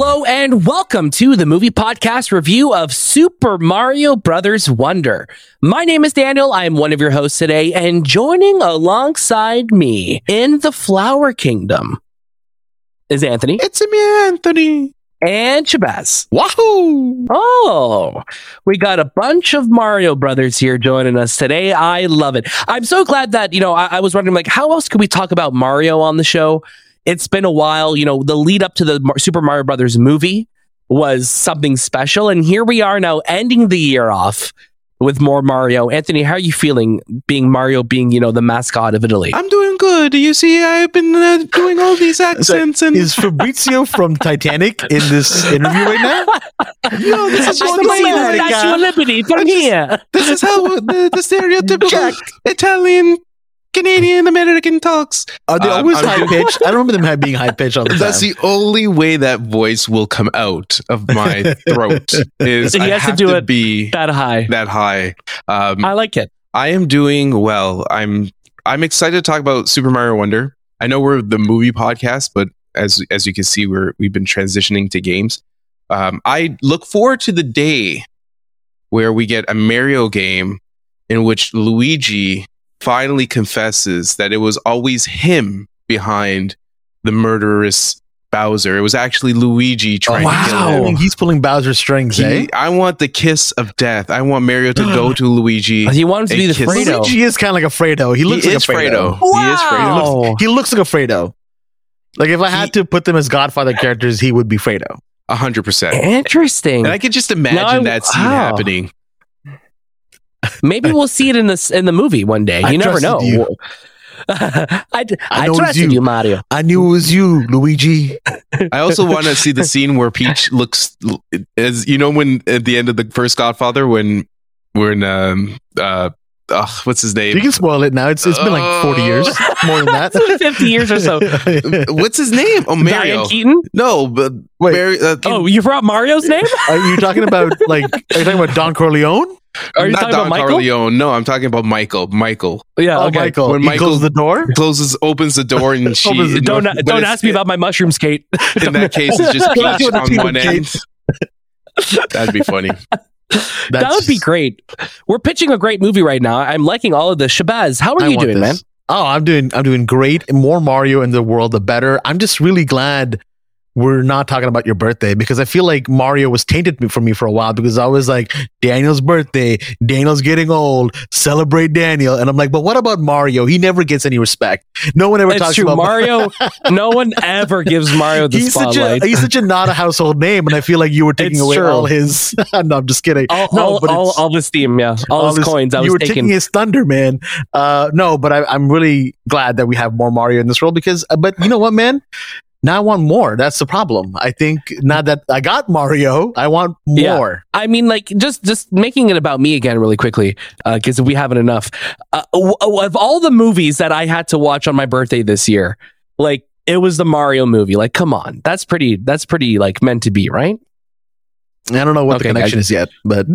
Hello and welcome to the movie podcast review of Super Mario Brothers Wonder. My name is Daniel. I am one of your hosts today and joining alongside me in the Flower Kingdom is Anthony. It's me, Anthony. And Shahbaz. Wahoo! Oh, we got a bunch of Mario Brothers here joining us today. I love it. I'm so glad that, you know, I, I was wondering, like, how else could we talk about Mario on the show? It's been a while. You know, the lead up to the Super Mario Brothers movie was something special. And here we are now ending the year off with more Mario. Anthony, how are you feeling being Mario being, you know, the mascot of Italy? I'm doing good. You see, I've been uh, doing all these accents and Is Fabrizio from Titanic in this interview right now? no, this is just I the see the way Statue of Liberty from here. This is how the, the stereotypical Italian Canadian American talks. Are they Um, always I'm high pitched? I don't remember them being high pitched all the time. That's the only way that voice will come out of my throat. Is He I has to do to it be That high. that high. Um, I like it. I am doing well. I'm I'm excited to talk about Super Mario Wonder. I know we're the movie podcast, but as as you can see, we're we've been transitioning to games. Um, I look forward to the day where we get a Mario game in which Luigi finally confesses that it was always him behind the murderous Bowser. It was actually Luigi trying to kill I him. mean, he's pulling Bowser's strings, eh? I want the kiss of death. I want Mario to go to Luigi. He wants to be the kiss- Fredo. Luigi is kind of like a Fredo. He looks he like is a Fredo. Fredo. He is Fredo. Wow. He looks like a Fredo. Like if I had to put them as Godfather characters, he would be Fredo. A hundred percent. Interesting. And I could just imagine Now I- that scene wow. happening. Maybe we'll see it in this in the movie one day. I You never know. trusted you. I, d- I I, know it's trusted you. you. Mario. I knew it was you, Luigi. I also want to see the scene where Peach looks as you know when at the end of the first Godfather when when um uh ugh, what's his name? You can spoil it now. It's it's been like forty years, more than that. 50 years or so. what's his name? Oh, Mario. Diane Keaton? No, but Wait. Mary, uh, Oh, you forgot Mario's name? Are you talking about like? Are you talking about Don Corleone? Are you not talking Don about Michael? Corleone. No, I'm talking about Michael. Michael Yeah, Oh, okay. Michael. When he Michael- closes the door. closes, opens the door, and she. Opens the Don't, but don't it's- ask me about my mushrooms, Kate. In that case, it's just Don't ask peach me on one end. That'd be funny. that would be great. We're pitching a great movie right now. I'm liking all of this. Shahbaz, how are I you doing, man? Oh, I'm doing I'm doing great. More Mario in the world, the better. I'm just really glad we're not talking about your birthday because I feel like Mario was tainted for me for a while because I was like Daniel's birthday, Daniel's getting old, celebrate Daniel, and I'm like, but what about Mario? He never gets any respect. No one ever It's talks true. about Mario, no one ever gives Mario the He's such spotlight. a he's such a not a household name, and I feel like you were taking It's away true. all his. no, I'm just kidding. all, no, all, but all, all this theme, yeah. All, his this- coins. I you was were taking. taking his thunder, man. Uh, no, but I, I'm really glad that we have more Mario in this world because. Uh, but you know what, man? Now I want more. That's the problem. I think now that I got Mario, I want more. Yeah. I mean, like just just making it about me again, really quickly, because we haven't enough. Uh, w- of all the movies that I had to watch on my birthday this year, like it was the Mario movie. Like, come on, that's pretty. That's pretty like meant to be, right? I don't know what Okay, the connection guys. is yet, but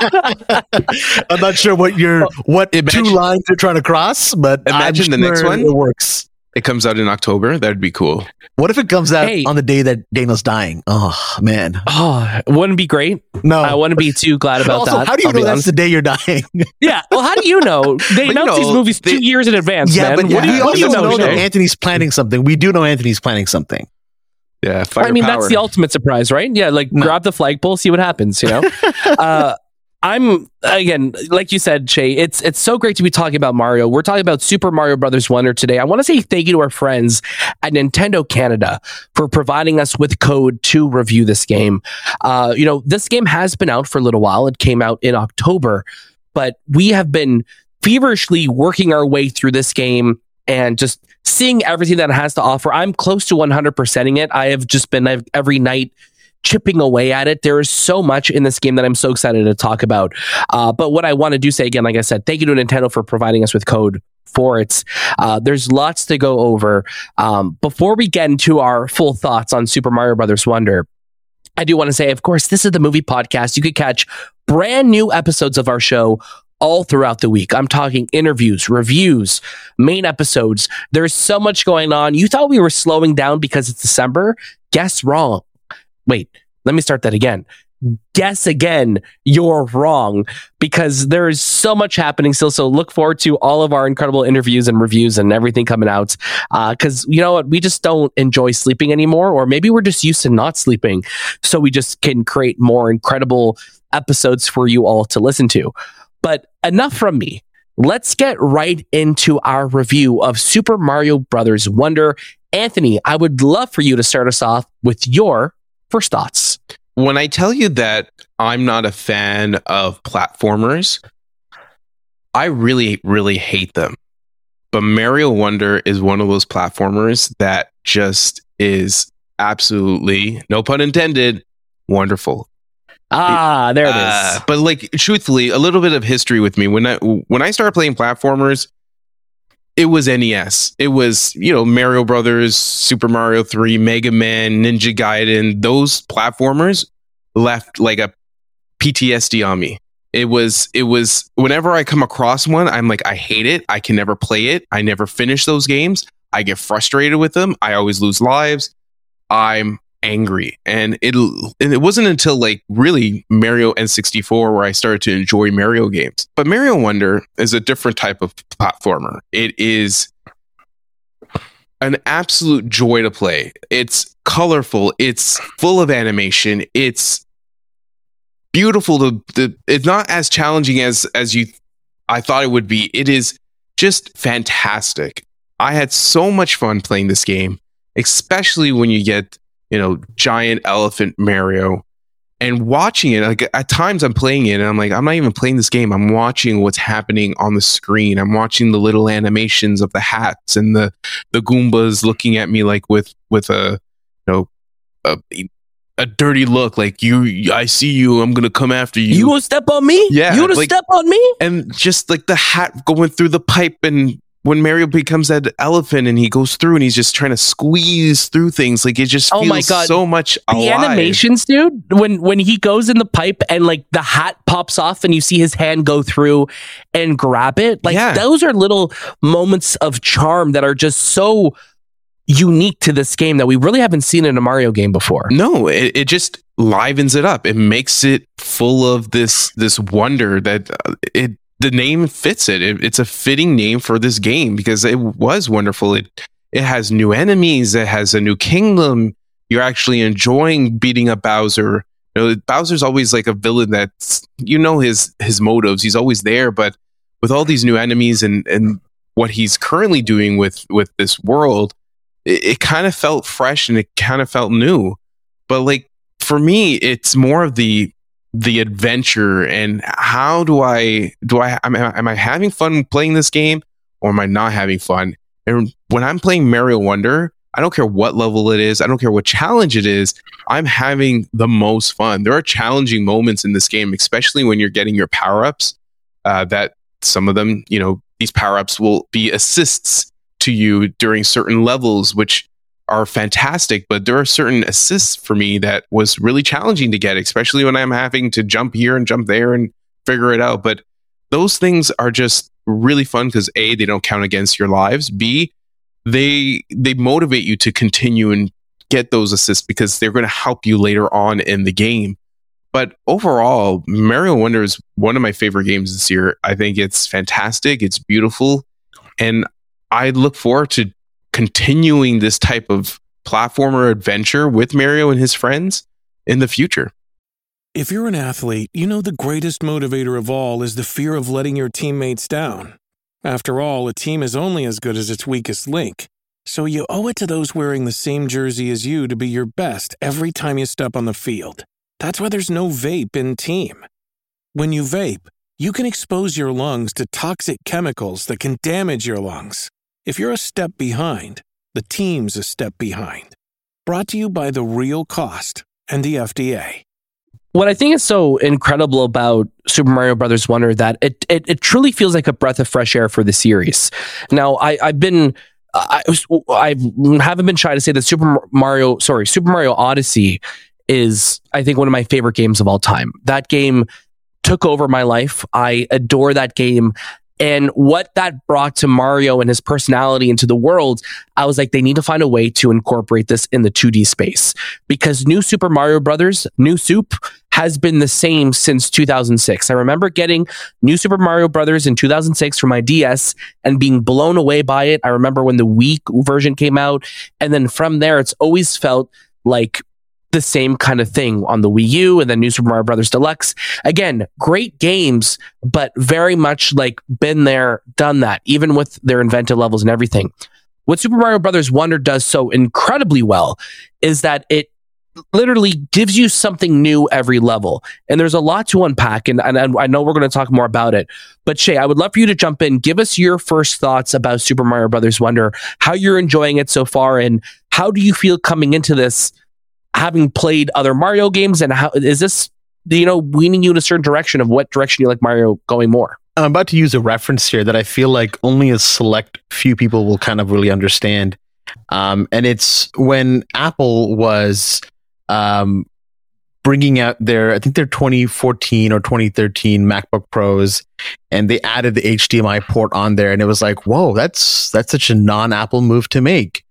I'm not sure what your what Imagine- two lines you're trying to cross. But I'm Imagine the next one. It works. It comes out in October. That'd be cool. What if it comes out Hey. on the day that Daniel's dying? Oh man, oh, wouldn't be great. no. I wouldn't be too glad about also, that. how do you I'll know that's honest. the day you're dying? Yeah. Well, how do you know? They you announce these know, movies they- two years in advance, yeah, man. but what do we you, what do you know? know that Anthony's planning something. We do know Anthony's planning something. Yeah, fire I mean, power. that's the ultimate surprise, right? Yeah, like No. grab the flagpole, see what happens. You know, uh, I'm again, like you said, Shay. It's it's so great to be talking about Mario. We're talking about Super Mario Brothers Wonder today. I want to say thank you to our friends at Nintendo Canada for providing us with code to review this game. Uh, you know, this game has been out for a little while. It came out in October, but we have been feverishly working our way through this game and just seeing everything that it has to offer. I'm close to 100%ing it. I have just been I've, every night chipping away at it. There is so much in this game that I'm so excited to talk about. Uh, but what I want to do say again, like I said, thank you to Nintendo for providing us with code for it. Uh, there's lots to go over. Um, before we get into our full thoughts on Super Mario Brothers Wonder, I do want to say, of course, this is the movie podcast. You could catch brand new episodes of our show all throughout the week. I'm talking interviews, reviews, main episodes. There's so much going on. You thought we were slowing down because it's December? Guess wrong. Wait, let me start that again. Guess again, you're wrong because there is so much happening still. So look forward to all of our incredible interviews and reviews and everything coming out. Uh, because you know what? We just don't enjoy sleeping anymore, or maybe we're just used to not sleeping. So we just can create more incredible episodes for you all to listen to. But enough from me. Let's get right into our review of Super Mario Brothers Wonder. Anthony, I would love for you to start us off with your first thoughts. when I tell you that I'm not a fan of platformers, I really, really hate them. But Mario Wonder is one of those platformers that just is absolutely, no pun intended, wonderful. Ah, there it is. Uh, but like truthfully, a little bit of history with me. When I when I started playing platformers, it was NES. It was, you know, Mario Brothers, Super Mario 3, Mega Man, Ninja Gaiden. Those platformers left like a PTSD on me. It was it was whenever I come across one, I'm like I hate it. I can never play it. I never finish those games. I get frustrated with them. I always lose lives. I'm angry. And it and it wasn't until like really Mario N64 where I started to enjoy Mario games. But Mario Wonder is a different type of platformer. It is an absolute joy to play. It's colorful, it's full of animation, it's beautiful to, to it's not as challenging as as you I thought it would be. It is just fantastic. I had so much fun playing this game, especially when you get, you know, giant elephant Mario and watching it. Like at times I'm playing it and I'm like, I'm not even playing this game. I'm watching what's happening on the screen. I'm watching the little animations of the hats and the the Goombas looking at me like with with a you know a, a dirty look, like you, I see you, I'm gonna come after you. You gonna step on me? Yeah, You gonna like- step on me? and just like the hat going through the pipe and when Mario becomes that elephant and he goes through and he's just trying to squeeze through things, like it just Oh feels my God. so much The alive. animations, dude, when when he goes in the pipe and like the hat pops off and you see his hand go through and grab it, like Yeah. those are little moments of charm that are just so unique to this game that we really haven't seen in a Mario game before. No, it, it just livens it up. It makes it full of this this wonder that uh, it the name fits it. it. It's a fitting name for this game because it was wonderful. It it has new enemies. It has a new kingdom. You're actually enjoying beating up Bowser. You know, Bowser's always like a villain that's you know his his motives. He's always there, but with all these new enemies and and what he's currently doing with with this world, it, it kind of felt fresh and it kind of felt new. But like for me, it's more of the the adventure and how do I do I am, am I having fun playing this game or am I not having fun? And when I'm playing Mario Wonder, I don't care what level it is, I don't care what challenge it is, I'm having the most fun. There are challenging moments in this game, especially when you're getting your power ups. Uh, that some of them, you know, these power ups will be assists to you during certain levels, which are fantastic, but there are certain assists for me that was really challenging to get, especially when I'm having to jump here and jump there and figure it out. But those things are just really fun because A, they don't count against your lives. B, they they motivate you to continue and get those assists because they're going to help you later on in the game. But overall, Mario Wonder is one of my favorite games this year. I think it's fantastic, it's beautiful, and I look forward to continuing this type of platformer adventure with Mario and his friends in the future. If you're an athlete, you know the greatest motivator of all is the fear of letting your teammates down. After all, a team is only as good as its weakest link. So you owe it to those wearing the same jersey as you to be your best every time you step on the field. That's why there's no vape in team. When you vape, you can expose your lungs to toxic chemicals that can damage your lungs. If you're a step behind, the team's a step behind. Brought to you by The Real Cost and the FDA. what I think is so incredible about Super Mario Brothers Wonder that it, it it truly feels like a breath of fresh air for the series. Now I I've been I I haven't been shy to say that Super Mario sorry Super Mario Odyssey is I think one of my favorite games of all time. That game took over my life. I adore that game. And what that brought to Mario and his personality into the world, I was like, they need to find a way to incorporate this in the 2D space because New Super Mario Brothers, New Soup, has been the same since 2006. I remember getting New Super Mario Brothers in 2006 for my DS and being blown away by it. I remember when the Wii version came out. And then from there, it's always felt like the same kind of thing on the Wii U and then New Super Mario Brothers Deluxe. Again, great games, but very much like been there, done that, even with their inventive levels and everything. What Super Mario Brothers Wonder does so incredibly well is that it literally gives you something new every level. And there's a lot to unpack. And, and I know we're going to talk more about it. But Shay, I would love for you to jump in. Give us your first thoughts about Super Mario Brothers Wonder, how you're enjoying it so far, and how do you feel coming into this, having played other Mario games? And how is this, you know, weaning you in a certain direction of what direction you like Mario going more? I'm about to use a reference here that I feel like only a select few people will kind of really understand. Um, and it's when Apple was um, bringing out their, I think their 2014 or 2013 MacBook Pros, and they added the HDMI port on there, and it was like, whoa, that's that's such a non-Apple move to make.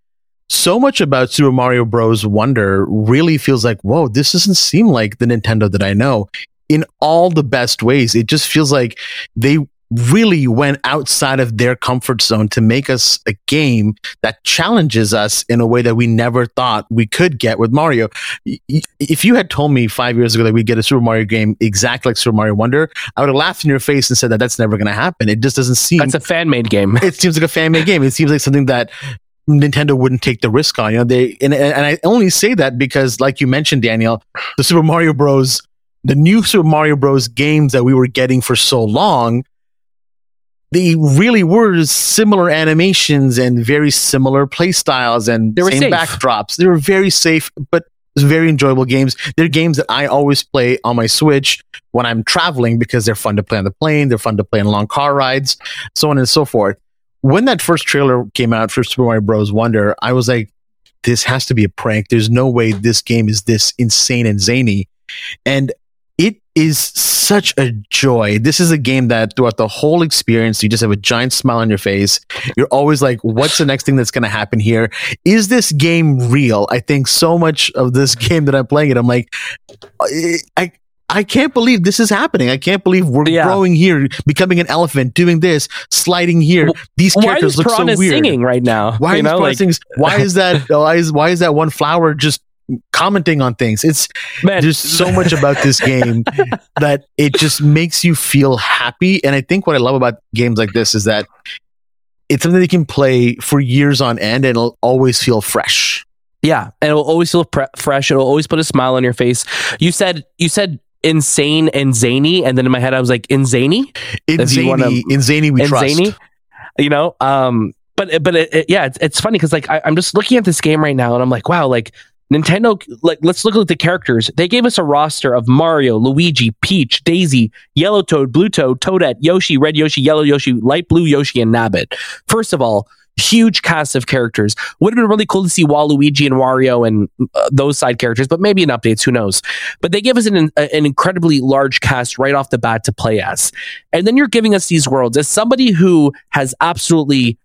So much about Super Mario Bros. Wonder really feels like, whoa, this doesn't seem like the Nintendo that I know in all the best ways. It just feels like they really went outside of their comfort zone to make us a game that challenges us in a way that we never thought we could get with Mario. If you had told me five years ago that we'd get a Super Mario game exactly like Super Mario Wonder, I would have laughed in your face and said that that's never going to happen. It just doesn't seem. That's a fan made game. it seems like a fan made game. It seems like something that Nintendo wouldn't take the risk on. You know, they and, and I only say that because, like you mentioned, Daniel, the Super Mario Bros. The new Super Mario Bros. games that we were getting for so long, they really were similar animations and very similar play styles and They were same safe. backdrops. They were very safe, but very enjoyable games. They're games that I always play on my Switch when I'm traveling because they're fun to play on the plane, they're fun to play on long car rides, so on and so forth. When that first trailer came out for Super Mario Bros. Wonder, I was like, this has to be a prank. There's no way this game is this insane and zany. And it is such a joy. This is a game that throughout the whole experience, you just have a giant smile on your face. You're always like, what's the next thing that's going to happen here? Is this game real? I think so much of this game that I'm playing it, I'm like, I, I can't believe this is happening. I can't believe we're Yeah. growing here, becoming an elephant, doing this, sliding here. These characters look so weird. singing right now? Why You know, like-? Why is that? Why is why is that one flower just commenting on things? It's Man. there's so much about this game that it just makes you feel happy. And I think what I love about games like this is that it's something that you can play for years on end, and it'll always feel fresh. Yeah, and it'll always feel pre- fresh. It'll always put a smile on your face. You said you said insane and zany, and then in my head I was like. In If you wanna- zany, in zany we trust. Insany, you know. Um, but but it, it- yeah, it's, it's funny because like I, I'm just looking at this game right now, and I'm like, wow, like Nintendo. Like let's look at the characters. They gave us a roster of Mario, Luigi, Peach, Daisy, Yellow Toad, Blue Toad, Toadette, Yoshi, Red Yoshi, Yellow Yoshi, Light Blue Yoshi, and Nabbit. First of all. Huge cast of characters. Would have been really cool to see Waluigi and Wario and uh, those side characters, but maybe in updates, who knows? But they give us an, an incredibly large cast right off the bat to play as. And then you're giving us these worlds. As somebody who has absolutely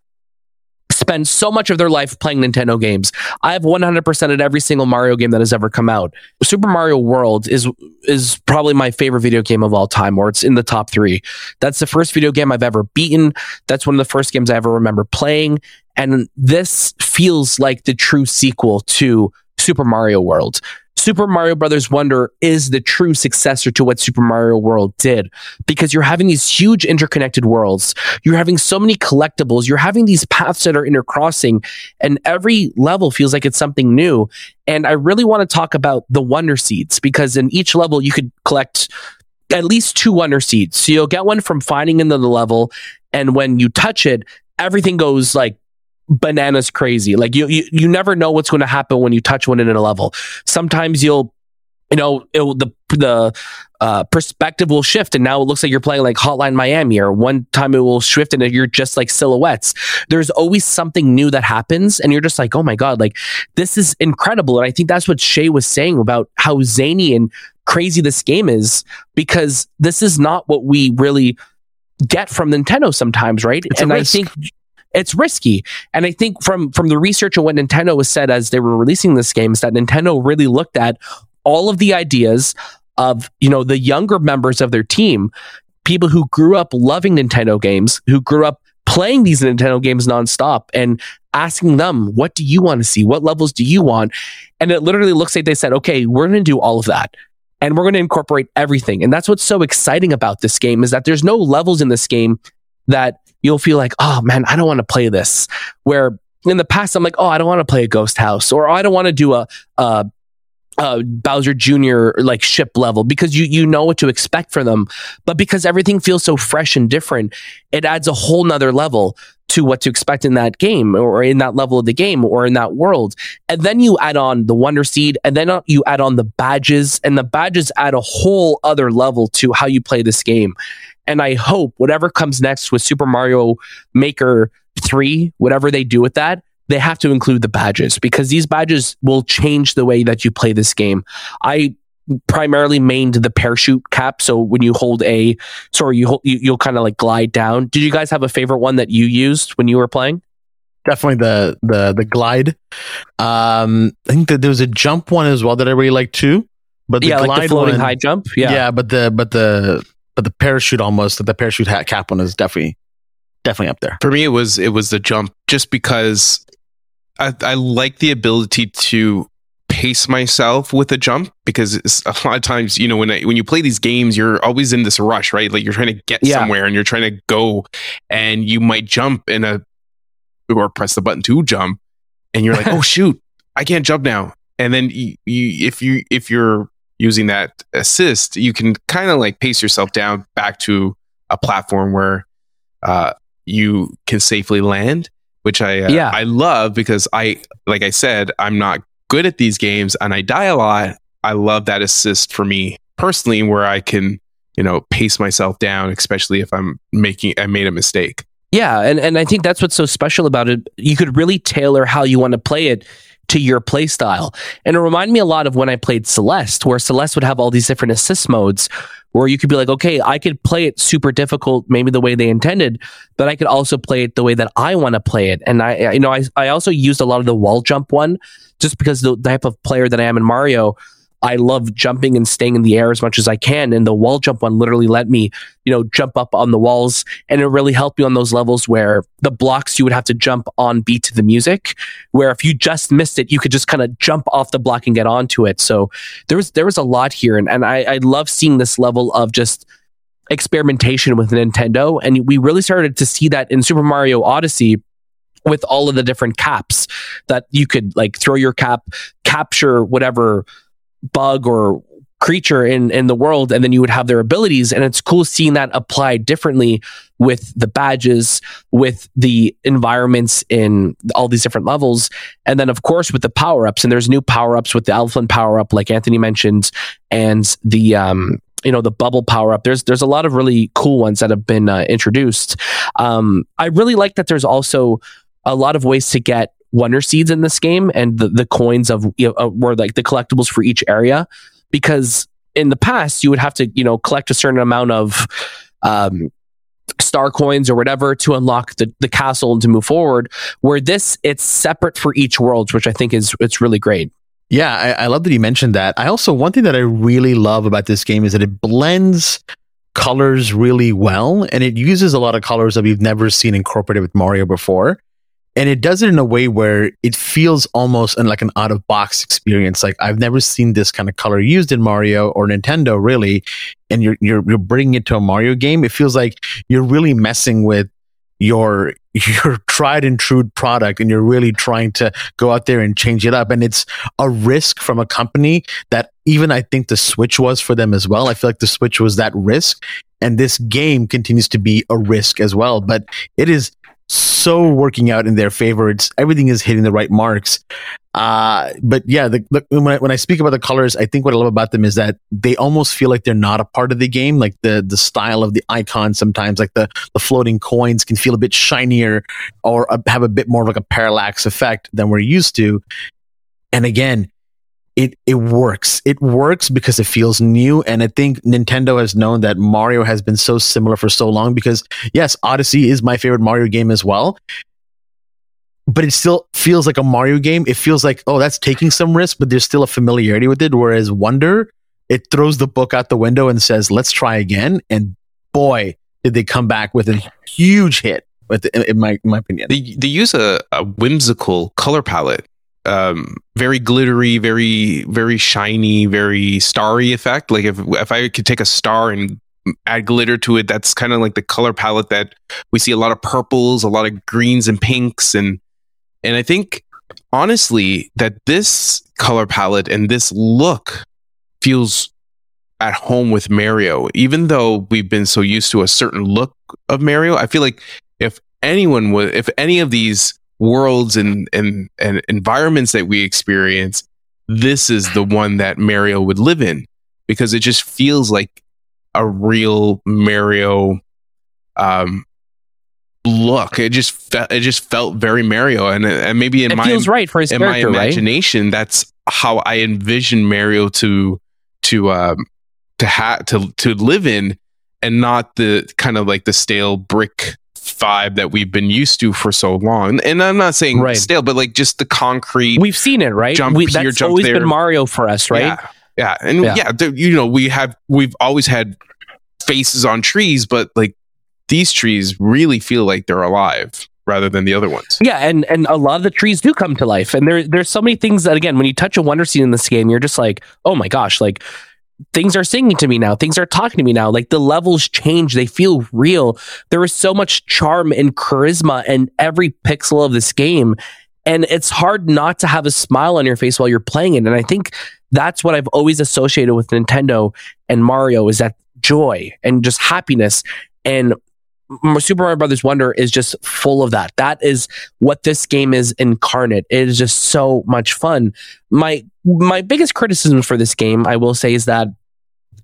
spent so much of their life playing Nintendo games, I have 100% at every single Mario game that has ever come out. Super Mario World is is probably my favorite video game of all time, or it's in the top three. That's the first video game I've ever beaten. That's one of the first games I ever remember playing. And this feels like the true sequel to Super Mario World. Super Mario Brothers Wonder is the true successor to what Super Mario World did because you're having these huge interconnected worlds. You're having so many collectibles. You're having these paths that are intercrossing and every level feels like it's something new. And I really want to talk about the Wonder Seeds because in each level you could collect at least two Wonder Seeds. So you'll get one from finding into the level. And when you touch it, everything goes like bananas crazy. Like you, you, you never know what's going to happen when you touch one in a level. Sometimes you'll, you know, it the the uh, perspective will shift, and now it looks like you're playing like Hotline Miami. Or one time it will shift, and you're just like silhouettes. There's always something new that happens, and you're just like, oh my god, like this is incredible. And I think that's what Shay was saying about how zany and crazy this game is, because this is not what we really get from Nintendo sometimes, right? It's and I think it's risky. And I think from from the research of what Nintendo was said as they were releasing this game is that Nintendo really looked at all of the ideas of you know the younger members of their team, people who grew up loving Nintendo games, who grew up playing these Nintendo games nonstop, and asking them, "What do you want to see? What levels do you want?" And it literally looks like they said, "Okay, we're going to do all of that." And we're going to incorporate everything. And that's what's so exciting about this game is that there's no levels in this game that you'll feel like, oh man, I don't want to play this. Where in the past, I'm like, oh, I don't want to play a ghost house, or I don't want to do a, a, a Bowser Jr. like ship level because you you know what to expect from them. But because everything feels so fresh and different, it adds a whole nother level to what to expect in that game or in that level of the game or in that world. And then you add on the Wonder Seed and then uh, you add on the badges and the badges add a whole other level to how you play this game. And I hope whatever comes next with Super Mario Maker 3, whatever they do with that, they have to include the badges because these badges will change the way that you play this game. I primarily mained the parachute cap. So when you hold a, sorry, you hold, you, you'll kind of like glide down. Did you guys have a favorite one that you used when you were playing? Definitely the the the glide. Um, I think that there was a jump one as well that I really liked too. But the yeah, glide like the floating one, high jump. Yeah. yeah, but the but the but the parachute almost the parachute hat cap one is definitely definitely up there. For me, it was it was the jump, just because I, I like the ability to pace myself with a jump because it's, a lot of times you know when I, when you play these games you're always in this rush right like you're trying to get Yeah. somewhere and you're trying to go and you might jump in a or press the button to jump and you're like oh shoot I can't jump now and then you, you if you if you're using that assist you can kind of like pace yourself down back to a platform where uh, you can safely land which I uh, Yeah. I love because I like I said I'm not good at these games and I die a lot, I love that assist for me personally, where I can, you know, pace myself down, especially if I'm making, I made a mistake. Yeah, and, and I think that's what's so special about it. You could really tailor how you want to play it to your playstyle. And it reminded me a lot of when I played Celeste, where Celeste would have all these different assist modes where you could be like, okay, I could play it super difficult, maybe the way they intended, but I could also play it the way that I want to play it. And I, you know, I, I also used a lot of the wall jump one just because the type of player that I am in Mario, I love jumping and staying in the air as much as I can. And the wall jump one literally let me, you know, jump up on the walls. And it really helped me on those levels where the blocks you would have to jump on beat to the music, where if you just missed it, you could just kind of jump off the block and get onto it. So there was, there was a lot here. And, and I, I love seeing this level of just experimentation with Nintendo. And we really started to see that in Super Mario Odyssey with all of the different caps that you could like throw your cap, capture whatever bug or creature in in the world and then you would have their abilities. And it's cool seeing that applied differently with the badges with the environments in all these different levels. And then of course with the power-ups. And there's new power-ups with the Elephant power-up like Anthony mentioned and the um you know the bubble power up there's there's a lot of really cool ones that have been uh, introduced. Um i really like that there's also a lot of ways to get wonder seeds in this game and the, the coins of you know, were like the collectibles for each area because in the past you would have to you know collect a certain amount of um, star coins or whatever to unlock the, the castle and to move forward where this it's separate for each world which i think is it's really great Yeah, I, I love that you mentioned that. I also one thing that I really love about this game is that it blends colors really well, and it uses a lot of colors that we've never seen incorporated with Mario before. And it does it in a way where it feels almost like an out of box experience. Like I've never seen this kind of color used in Mario or Nintendo, really. And you're you're you're bringing it to a Mario game. It feels like you're really messing with your your tried and true product and you're really trying to go out there and change it up and it's a risk from a company that even I think the Switch was for them as well. I feel like the Switch was that risk and this game continues to be a risk as well, but it is so working out in their favor. It's everything is hitting the right marks. Uh, but yeah, the, the, when, I, when I speak about the colors, I think what I love about them is that they almost feel like they're not a part of the game. Like the the style of the icons sometimes, like the the floating coins, can feel a bit shinier or uh, have a bit more of like a parallax effect than we're used to. And again, it it works. It works because it feels new, and I think Nintendo has known that Mario has been so similar for so long. Because yes, Odyssey is my favorite Mario game as well, but it still feels like a Mario game. It feels like oh, that's taking some risk, but there's still a familiarity with it. Whereas Wonder, it throws the book out the window and says, "Let's try again." And boy, did they come back with a huge hit. With in my in my opinion, They they use a, a whimsical color palette, um, very glittery, very very shiny, very starry effect. Like if if I could take a star and add glitter to it, that's kind of like the color palette that we see a lot of purples, a lot of greens and pinks, and and I think honestly that this color palette and this look feels at home with Mario. Even though we've been so used to a certain look of Mario, I feel like if anyone would, if any of these worlds and, and, and environments that we experience, this is the one that Mario would live in because it just feels like a real Mario um, look. It just fe- it just felt very Mario, and and maybe in it my feels right for his in my right imagination, that's how I envision Mario to to um to have to to live in, and not the kind of like the stale brick vibe that we've been used to for so long. And I'm not saying Right. stale, but like just the concrete. we've seen it right Jump we, here, jump always there. been mario for us right Yeah, yeah, and Yeah. yeah, you know, we have we've always had faces on trees, but like these trees really feel like they're alive rather than the other ones. Yeah, and and a lot of the trees do come to life, and there there's so many things that again, when you touch a wonder seed in this game, you're just like, oh my gosh, like things are singing to me now, things are talking to me now. Like the levels change, they feel real. There is so much charm and charisma in every pixel of this game, and it's hard not to have a smile on your face while you're playing it. And I think that's what I've always associated with Nintendo and Mario is that joy and just happiness and Super Mario Brothers Wonder is just full of that. That is what this game is incarnate. It is just so much fun. My my biggest criticism for this game, I will say, is that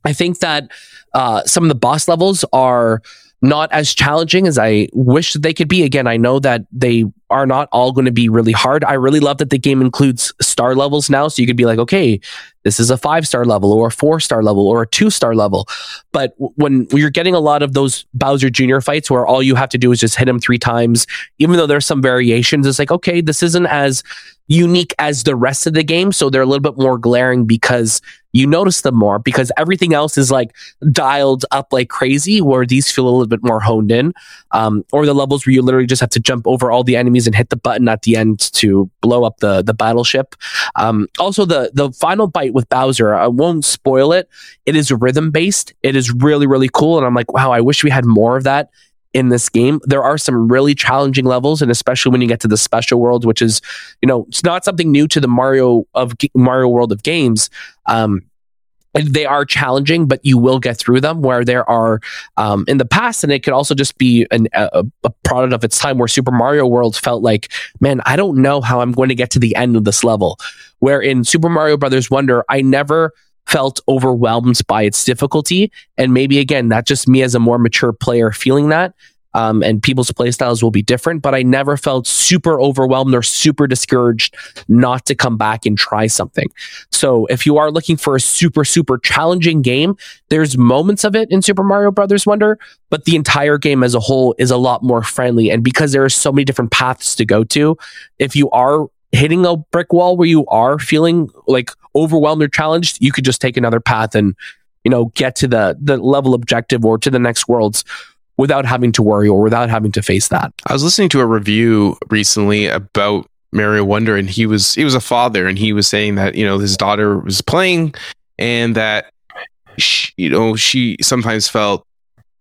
I think that uh, some of the boss levels are not as challenging as I wish they could be. Again, I know that they are not all going to be really hard. I really love that the game includes star levels now. So you could be like, okay, this is a five star level or a four star level or a two star level. But when you're getting a lot of those Bowser Jr. fights where all you have to do is just hit him three times, even though there's some variations, it's like, okay, this isn't as unique as the rest of the game. So they're a little bit more glaring because you notice them more because everything else is like dialed up like crazy, where these feel a little bit more honed in. Um, or the levels where you literally just have to jump over all the enemies and hit the button at the end to blow up the the battleship. Um, also, the the final bite with Bowser, I won't spoil it. It is rhythm based. It is really really cool, and I'm like, wow, I wish we had more of that in this game. There are some really challenging levels, and especially when you get to the special world, which is, you know, it's not something new to the Mario of Mario World of games. Um, they are challenging, but you will get through them. Where there are um, in the past, and it could also just be an, a, a, product of its time, where Super Mario World felt like, man, I don't know how I'm going to get to the end of this level. Where in Super Mario Brothers Wonder, I never felt overwhelmed by its difficulty. And maybe again, that's just me as a more mature player feeling that. Um, and people's playstyles will be different, but I never felt super overwhelmed or super discouraged not to come back and try something. So if you are looking for a super, super challenging game, there's moments of it in Super Mario Brothers Wonder, but the entire game as a whole is a lot more friendly. And because there are so many different paths to go to, if you are hitting a brick wall where you are feeling like overwhelmed or challenged, you could just take another path and, you know, get to the the level objective or to the next worlds without having to worry or without having to face that. I was listening to a review recently about Mario Wonder and he was he was a father and he was saying that, you know, his daughter was playing and that she, you know, she sometimes felt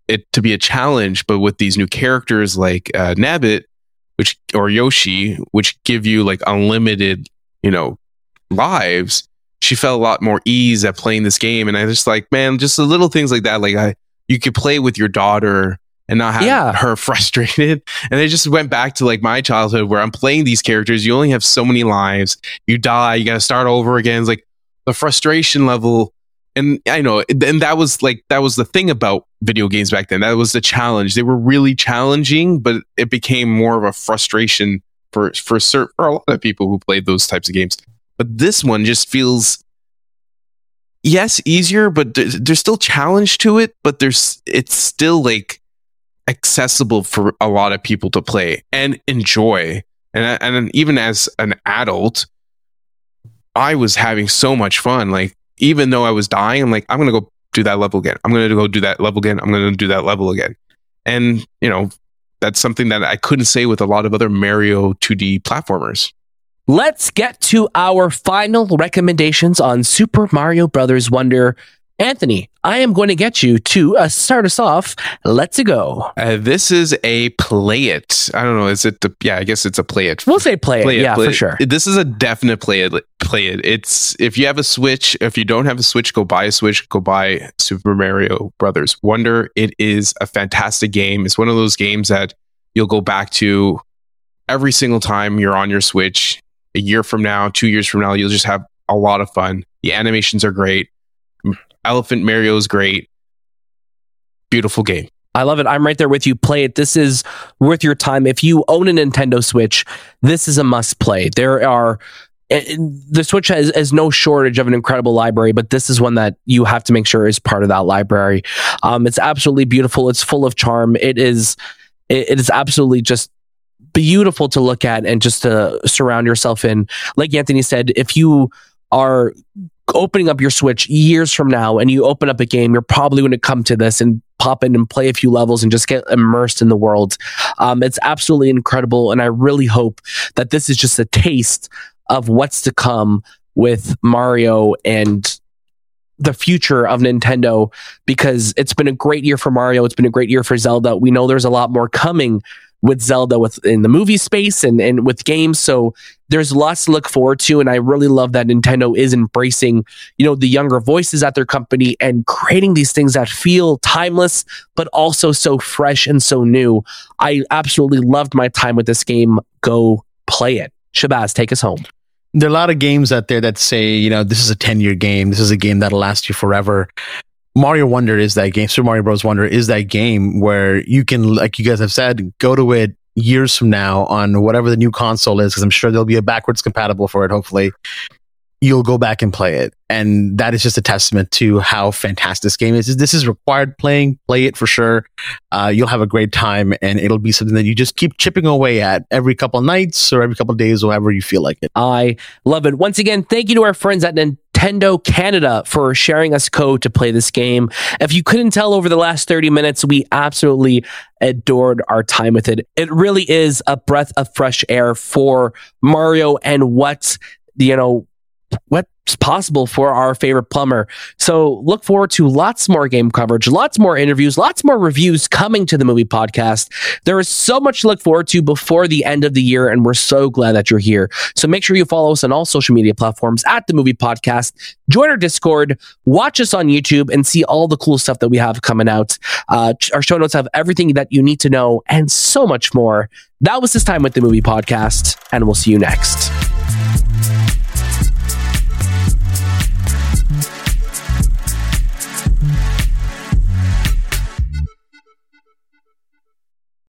it to be a challenge, but with these new characters like uh, Nabbit, which or Yoshi, which give you like unlimited, you know, lives, she felt a lot more ease at playing this game. And I just like, man, just the little things like that. Like I, you could play with your daughter and not have Yeah. her frustrated. And they just went back to like my childhood where I'm playing these characters. You only have so many lives. You die. You got to start over again. It's like the frustration level. And I know, and that was like, that was the thing about video games back then. That was the challenge. They were really challenging, but it became more of a frustration for, for, cer- for a lot of people who played those types of games. But this one just feels, yes, easier, but there's still challenge to it, but there's, it's still like accessible for a lot of people to play and enjoy. And, and even as an adult, I was having so much fun. Like, even though I was dying, I'm like, I'm to go do that level again. I'm to go do that level again. I'm to do that level again. And, you know, that's something that I couldn't say with a lot of other Mario 2D platformers. Let's get to our final recommendations on Super Mario Brothers Wonder. Anthony, I am going to get you to uh, start us off. Let's go. Uh, this is a play it. I don't know. Is it the, yeah, I guess it's a play it. We'll say play it. yeah, play for it. sure. This is a definite play it. Play it. It's if you have a Switch. If you don't have a Switch, go buy a Switch. Go buy Super Mario Brothers Wonder. It is a fantastic game. It's one of those games that you'll go back to every single time you're on your Switch. A year from now, two years from now, you'll just have a lot of fun. The animations are great. Elephant Mario is great. Beautiful game. I love it. I'm right there with you. Play it. This is worth your time. If you own a Nintendo Switch, this is a must play. There are eh, the Switch has, has no shortage of an incredible library, but this is one that you have to make sure is part of that library. Um, it's absolutely beautiful. It's full of charm. It is it is absolutely just beautiful to look at and just to surround yourself in. Like Anthony said, if you are opening up your Switch years from now and you open up a game, you're probably going to come to this and pop in and play a few levels and just get immersed in the world. Um, it's absolutely incredible. And I really hope that this is just a taste of what's to come with Mario and the future of Nintendo because it's been a great year for Mario. It's been a great year for Zelda. We know there's a lot more coming with Zelda with in the movie space and, and with games. So there's lots to look forward to. And I really love that Nintendo is embracing, you know, the younger voices at their company and creating these things that feel timeless, but also so fresh and so new. I absolutely loved my time with this game. Go play it. Shahbaz, take us home. There are a lot of games out there that say, you know, this is a 10 year game. This is a game that'll last you forever. Mario Wonder is that game. Super Mario Bros. Wonder is that game where you can, like you guys have said, go to it years from now on whatever the new console is, because I'm sure there'll be a backwards compatible for it, hopefully. You'll go back and play it. And that is just a testament to how fantastic this game is. This is required playing. Play it for sure. Uh, you'll have a great time, and it'll be something that you just keep chipping away at every couple nights or every couple days, or however you feel like it. I love it. Once again, thank you to our friends at Nintendo Canada for sharing us code to play this game. If you couldn't tell over the last 30 minutes, we absolutely adored our time with it. It really is a breath of fresh air for Mario and what, you know, what's possible for our favorite plumber. So look forward to lots more game coverage, lots more interviews, lots more reviews coming to the movie podcast. There is so much to look forward to before the end of the year, and we're so glad that you're here. So make sure you follow us on all social media platforms at the movie podcast. Join our Discord, watch us on YouTube, and see all the cool stuff that we have coming out. Uh, our show notes have everything that you need to know and so much more. That was this time with the movie podcast, and we'll see you next.